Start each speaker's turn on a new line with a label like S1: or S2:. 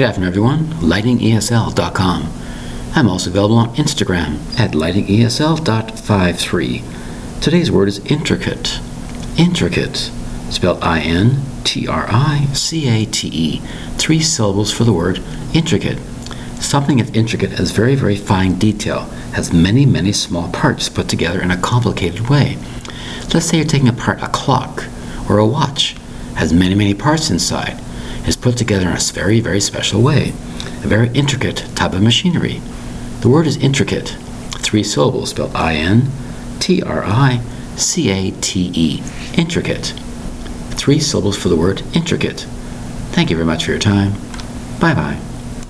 S1: Good afternoon, everyone. LightingESL.com. I'm also available on Instagram at lightingesl.53. Today's word is intricate. Intricate, spelled I N T R I C A T E. Three syllables for the word intricate. Something that's intricate has very, very fine detail, has many, many small parts put together in a complicated way. Let's say you're taking apart a clock or a watch, has many, many parts inside is put together in a very, very special way, a very intricate type of machinery. The word is intricate, three syllables spelled I N T R I C A T E. Intricate. Three syllables for the word intricate. Thank you very much for your time. Bye bye.